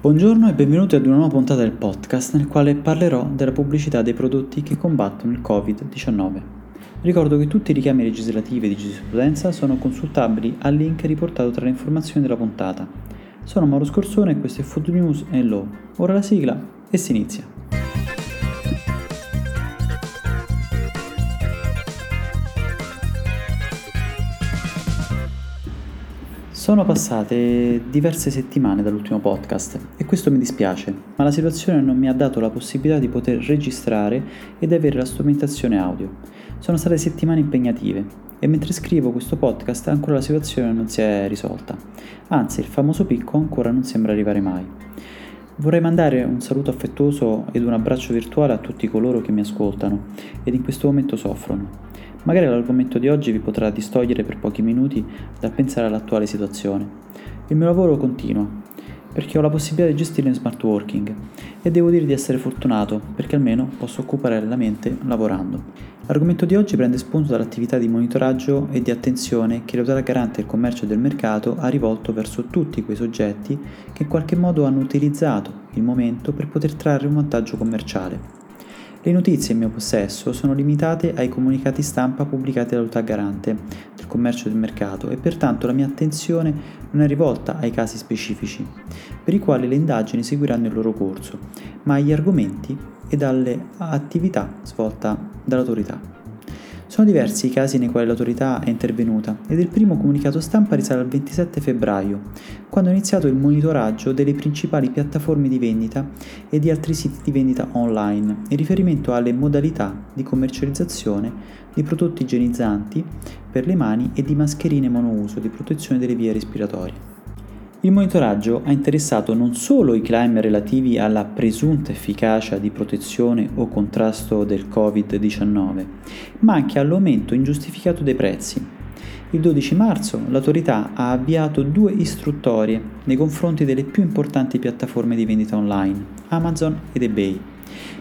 Buongiorno e benvenuti ad una nuova puntata del podcast nel quale parlerò della pubblicità dei prodotti che combattono il Covid-19. Ricordo che tutti i richiami legislativi di giurisprudenza sono consultabili al link riportato tra le informazioni della puntata. Sono Mauro Scorsone e questo è Food News e Law. Ora la sigla e si inizia. Sono passate diverse settimane dall'ultimo podcast e questo mi dispiace, ma la situazione non mi ha dato la possibilità di poter registrare ed avere la strumentazione audio. Sono state settimane impegnative e mentre scrivo questo podcast ancora la situazione non si è risolta. Anzi, il famoso picco ancora non sembra arrivare mai. Vorrei mandare un saluto affettuoso ed un abbraccio virtuale a tutti coloro che mi ascoltano ed in questo momento soffrono. Magari l'argomento di oggi vi potrà distogliere per pochi minuti dal pensare all'attuale situazione. Il mio lavoro continua, perché ho la possibilità di gestire in smart working e devo dire di essere fortunato perché almeno posso occupare la mente lavorando. L'argomento di oggi prende spunto dall'attività di monitoraggio e di attenzione che l'autorità garante del commercio e del mercato ha rivolto verso tutti quei soggetti che in qualche modo hanno utilizzato il momento per poter trarre un vantaggio commerciale. Le notizie in mio possesso sono limitate ai comunicati stampa pubblicati dall'autorità garante del commercio del mercato e pertanto la mia attenzione non è rivolta ai casi specifici, per i quali le indagini seguiranno il loro corso, ma agli argomenti e alle attività svolte dall'autorità. Sono diversi i casi nei quali l'autorità è intervenuta ed il primo comunicato stampa risale al 27 febbraio, quando è iniziato il monitoraggio delle principali piattaforme di vendita e di altri siti di vendita online in riferimento alle modalità di commercializzazione di prodotti igienizzanti per le mani e di mascherine monouso di protezione delle vie respiratorie. Il monitoraggio ha interessato non solo i claim relativi alla presunta efficacia di protezione o contrasto del Covid-19, ma anche all'aumento ingiustificato dei prezzi. Il 12 marzo l'autorità ha avviato due istruttorie nei confronti delle più importanti piattaforme di vendita online, Amazon ed eBay.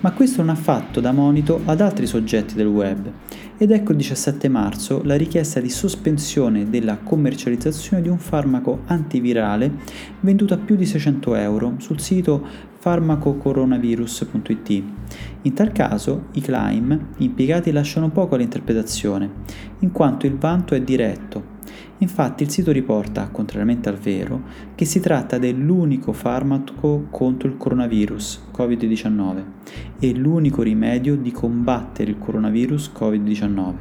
Ma questo non ha fatto da monito ad altri soggetti del web ed ecco il 17 marzo la richiesta di sospensione della commercializzazione di un farmaco antivirale venduto a più di 600 euro sul sito farmacocoronavirus.it. In tal caso i claim impiegati lasciano poco all'interpretazione, in quanto il vanto è diretto Infatti il sito riporta, contrariamente al vero, che si tratta dell'unico farmaco contro il coronavirus Covid-19 e l'unico rimedio di combattere il coronavirus Covid-19.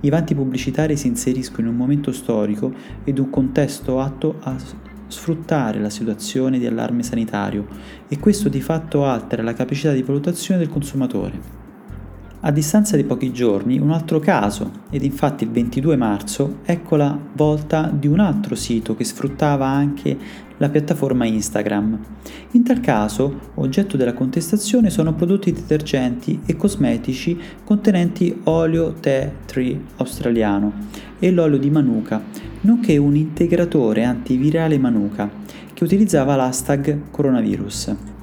I vanti pubblicitari si inseriscono in un momento storico ed un contesto atto a sfruttare la situazione di allarme sanitario e questo di fatto altera la capacità di valutazione del consumatore. A distanza di pochi giorni un altro caso, ed infatti il 22 marzo, ecco la volta di un altro sito che sfruttava anche la piattaforma Instagram. In tal caso, oggetto della contestazione sono prodotti detergenti e cosmetici contenenti olio tea tree australiano e l'olio di Manuka, nonché un integratore antivirale Manuka che utilizzava l'hashtag coronavirus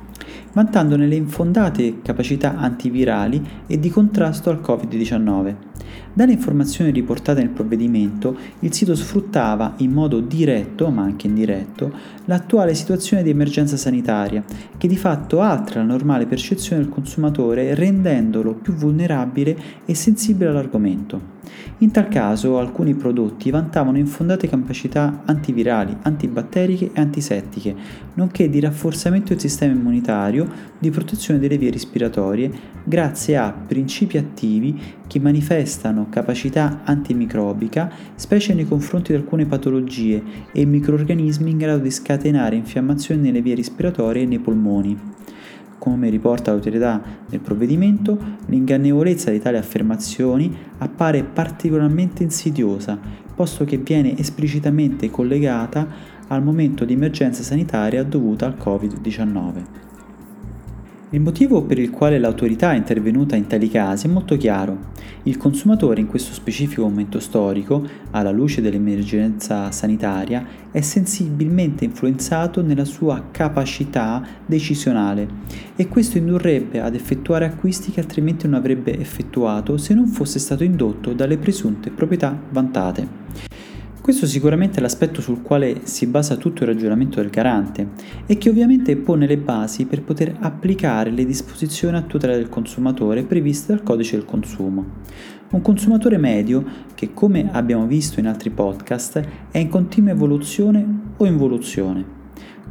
vantandone le infondate capacità antivirali e di contrasto al Covid-19. Dalle informazioni riportate nel provvedimento, il sito sfruttava in modo diretto, ma anche indiretto, l'attuale situazione di emergenza sanitaria, che di fatto altera la normale percezione del consumatore rendendolo più vulnerabile e sensibile all'argomento. In tal caso alcuni prodotti vantavano infondate capacità antivirali, antibatteriche e antisettiche, nonché di rafforzamento del sistema immunitario, di protezione delle vie respiratorie, grazie a principi attivi che manifestano capacità antimicrobica, specie nei confronti di alcune patologie e microorganismi in grado di scatenare infiammazioni nelle vie respiratorie e nei polmoni. Come riporta l'autorità nel provvedimento, l'ingannevolezza di tali affermazioni appare particolarmente insidiosa, posto che viene esplicitamente collegata al momento di emergenza sanitaria dovuta al Covid-19. Il motivo per il quale l'autorità è intervenuta in tali casi è molto chiaro. Il consumatore in questo specifico momento storico, alla luce dell'emergenza sanitaria, è sensibilmente influenzato nella sua capacità decisionale e questo indurrebbe ad effettuare acquisti che altrimenti non avrebbe effettuato se non fosse stato indotto dalle presunte proprietà vantate. Questo sicuramente è l'aspetto sul quale si basa tutto il ragionamento del garante e che ovviamente pone le basi per poter applicare le disposizioni a tutela del consumatore previste dal codice del consumo. Un consumatore medio che, come abbiamo visto in altri podcast, è in continua evoluzione o involuzione.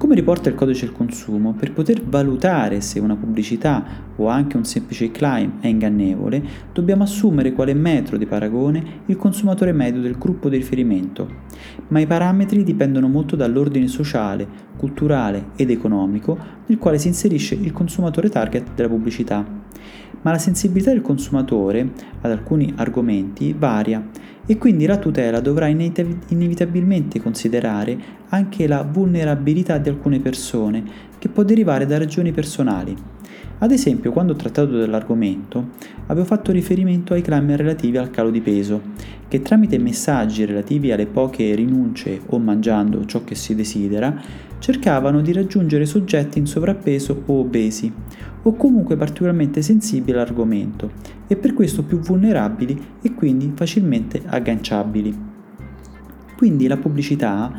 Come riporta il codice del consumo, per poter valutare se una pubblicità o anche un semplice claim è ingannevole, dobbiamo assumere quale metro di paragone il consumatore medio del gruppo di riferimento, ma i parametri dipendono molto dall'ordine sociale, culturale ed economico nel quale si inserisce il consumatore target della pubblicità. Ma la sensibilità del consumatore ad alcuni argomenti varia e quindi la tutela dovrà inevitabilmente considerare anche la vulnerabilità di alcune persone che può derivare da ragioni personali. Ad esempio, quando ho trattato dell'argomento, avevo fatto riferimento ai clammi relativi al calo di peso, che tramite messaggi relativi alle poche rinunce o mangiando ciò che si desidera, cercavano di raggiungere soggetti in sovrappeso o obesi, o comunque particolarmente sensibili all'argomento e per questo più vulnerabili e quindi facilmente agganciabili. Quindi la pubblicità,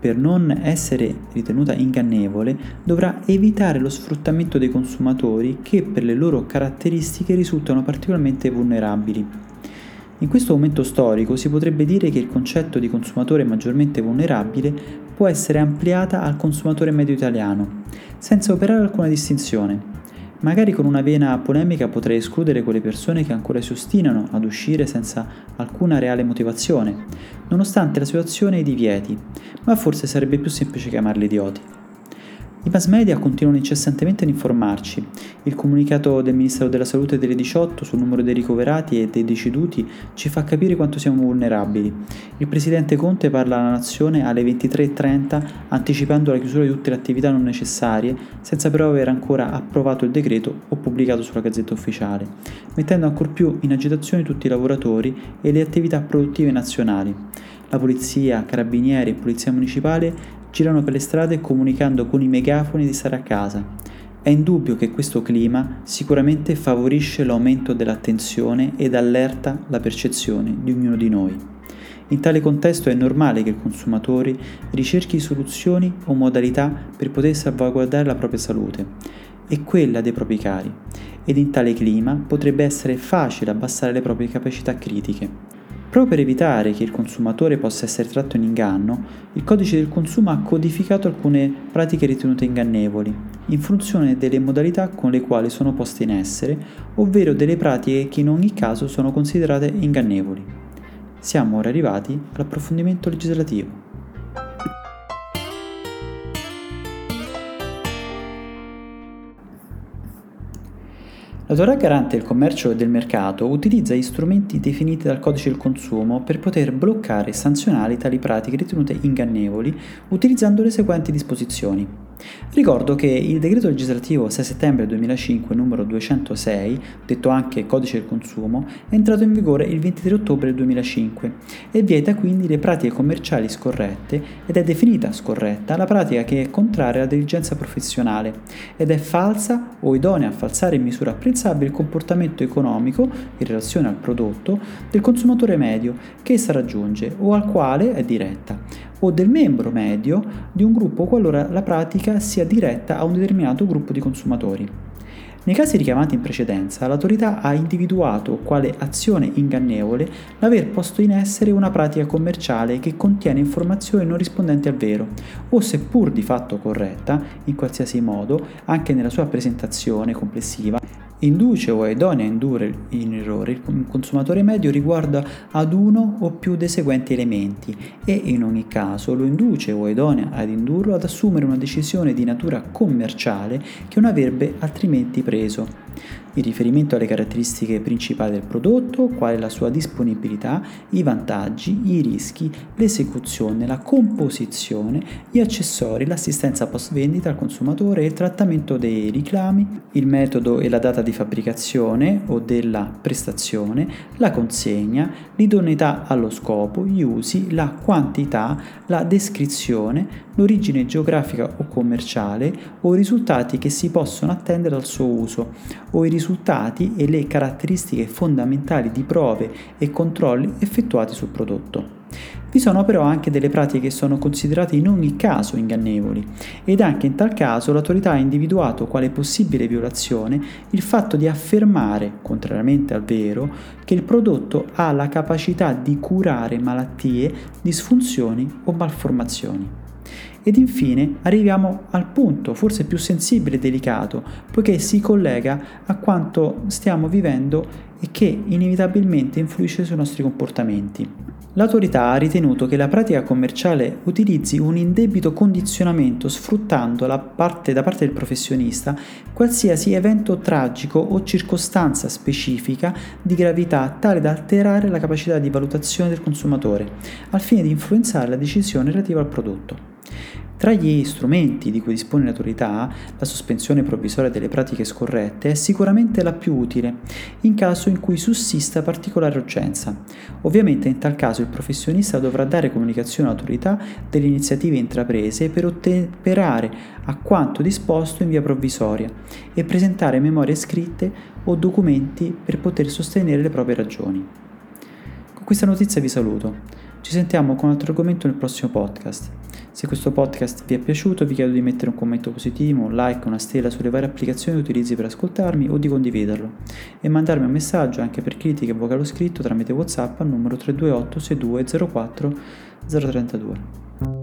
per non essere ritenuta ingannevole, dovrà evitare lo sfruttamento dei consumatori che per le loro caratteristiche risultano particolarmente vulnerabili. In questo momento storico si potrebbe dire che il concetto di consumatore maggiormente vulnerabile può essere ampliata al consumatore medio italiano, senza operare alcuna distinzione. Magari con una vena polemica potrei escludere quelle persone che ancora si ostinano ad uscire senza alcuna reale motivazione, nonostante la situazione e i divieti, ma forse sarebbe più semplice chiamarli idioti. I mass media continuano incessantemente ad informarci. Il comunicato del Ministero della Salute delle 18 sul numero dei ricoverati e dei deceduti ci fa capire quanto siamo vulnerabili. Il presidente Conte parla alla nazione alle 23.30 anticipando la chiusura di tutte le attività non necessarie, senza però aver ancora approvato il decreto o pubblicato sulla Gazzetta Ufficiale, mettendo ancor più in agitazione tutti i lavoratori e le attività produttive nazionali. La polizia, carabinieri e polizia municipale girano per le strade comunicando con i megafoni di stare a casa. È indubbio che questo clima sicuramente favorisce l'aumento dell'attenzione ed allerta la percezione di ognuno di noi. In tale contesto è normale che il consumatore ricerchi soluzioni o modalità per poter salvaguardare la propria salute e quella dei propri cari, ed in tale clima potrebbe essere facile abbassare le proprie capacità critiche. Proprio per evitare che il consumatore possa essere tratto in inganno, il codice del consumo ha codificato alcune pratiche ritenute ingannevoli, in funzione delle modalità con le quali sono poste in essere, ovvero delle pratiche che in ogni caso sono considerate ingannevoli. Siamo ora arrivati all'approfondimento legislativo. L'autorità garante del commercio e del mercato utilizza gli strumenti definiti dal codice del consumo per poter bloccare e sanzionare tali pratiche ritenute ingannevoli utilizzando le seguenti disposizioni. Ricordo che il decreto legislativo 6 settembre 2005 numero 206, detto anche codice del consumo, è entrato in vigore il 23 ottobre 2005 e vieta quindi le pratiche commerciali scorrette ed è definita scorretta la pratica che è contraria alla diligenza professionale ed è falsa o idonea a falsare in misura apprezzabile il comportamento economico in relazione al prodotto del consumatore medio che essa raggiunge o al quale è diretta o del membro medio di un gruppo qualora la pratica sia diretta a un determinato gruppo di consumatori. Nei casi richiamati in precedenza, l'autorità ha individuato quale azione ingannevole l'aver posto in essere una pratica commerciale che contiene informazioni non rispondenti al vero, o seppur di fatto corretta, in qualsiasi modo, anche nella sua presentazione complessiva, induce o è idonea a indurre in errore il consumatore medio riguardo ad uno o più dei seguenti elementi e in ogni caso lo induce o è idonea ad indurlo ad assumere una decisione di natura commerciale che non avrebbe altrimenti preso in riferimento alle caratteristiche principali del prodotto, quale la sua disponibilità, i vantaggi, i rischi, l'esecuzione, la composizione, gli accessori, l'assistenza post vendita al consumatore, il trattamento dei reclami, il metodo e la data di fabbricazione o della prestazione, la consegna, l'idoneità allo scopo, gli usi, la quantità, la descrizione, l'origine geografica o commerciale o i risultati che si possono attendere dal suo uso o i risultati e le caratteristiche fondamentali di prove e controlli effettuati sul prodotto. Vi sono però anche delle pratiche che sono considerate in ogni caso ingannevoli ed anche in tal caso l'autorità ha individuato quale possibile violazione il fatto di affermare, contrariamente al vero, che il prodotto ha la capacità di curare malattie, disfunzioni o malformazioni. Ed infine arriviamo al punto forse più sensibile e delicato, poiché si collega a quanto stiamo vivendo e che inevitabilmente influisce sui nostri comportamenti. L'autorità ha ritenuto che la pratica commerciale utilizzi un indebito condizionamento sfruttando parte, da parte del professionista qualsiasi evento tragico o circostanza specifica di gravità tale da alterare la capacità di valutazione del consumatore, al fine di influenzare la decisione relativa al prodotto. Tra gli strumenti di cui dispone l'autorità, la sospensione provvisoria delle pratiche scorrette è sicuramente la più utile, in caso in cui sussista particolare urgenza. Ovviamente in tal caso il professionista dovrà dare comunicazione all'autorità delle iniziative intraprese per ottemperare a quanto disposto in via provvisoria e presentare memorie scritte o documenti per poter sostenere le proprie ragioni. Con questa notizia vi saluto. Ci sentiamo con un altro argomento nel prossimo podcast. Se questo podcast vi è piaciuto vi chiedo di mettere un commento positivo, un like, una stella sulle varie applicazioni che utilizzi per ascoltarmi o di condividerlo e mandarmi un messaggio anche per critiche e vocalo scritto tramite Whatsapp al numero 328 62 04 032.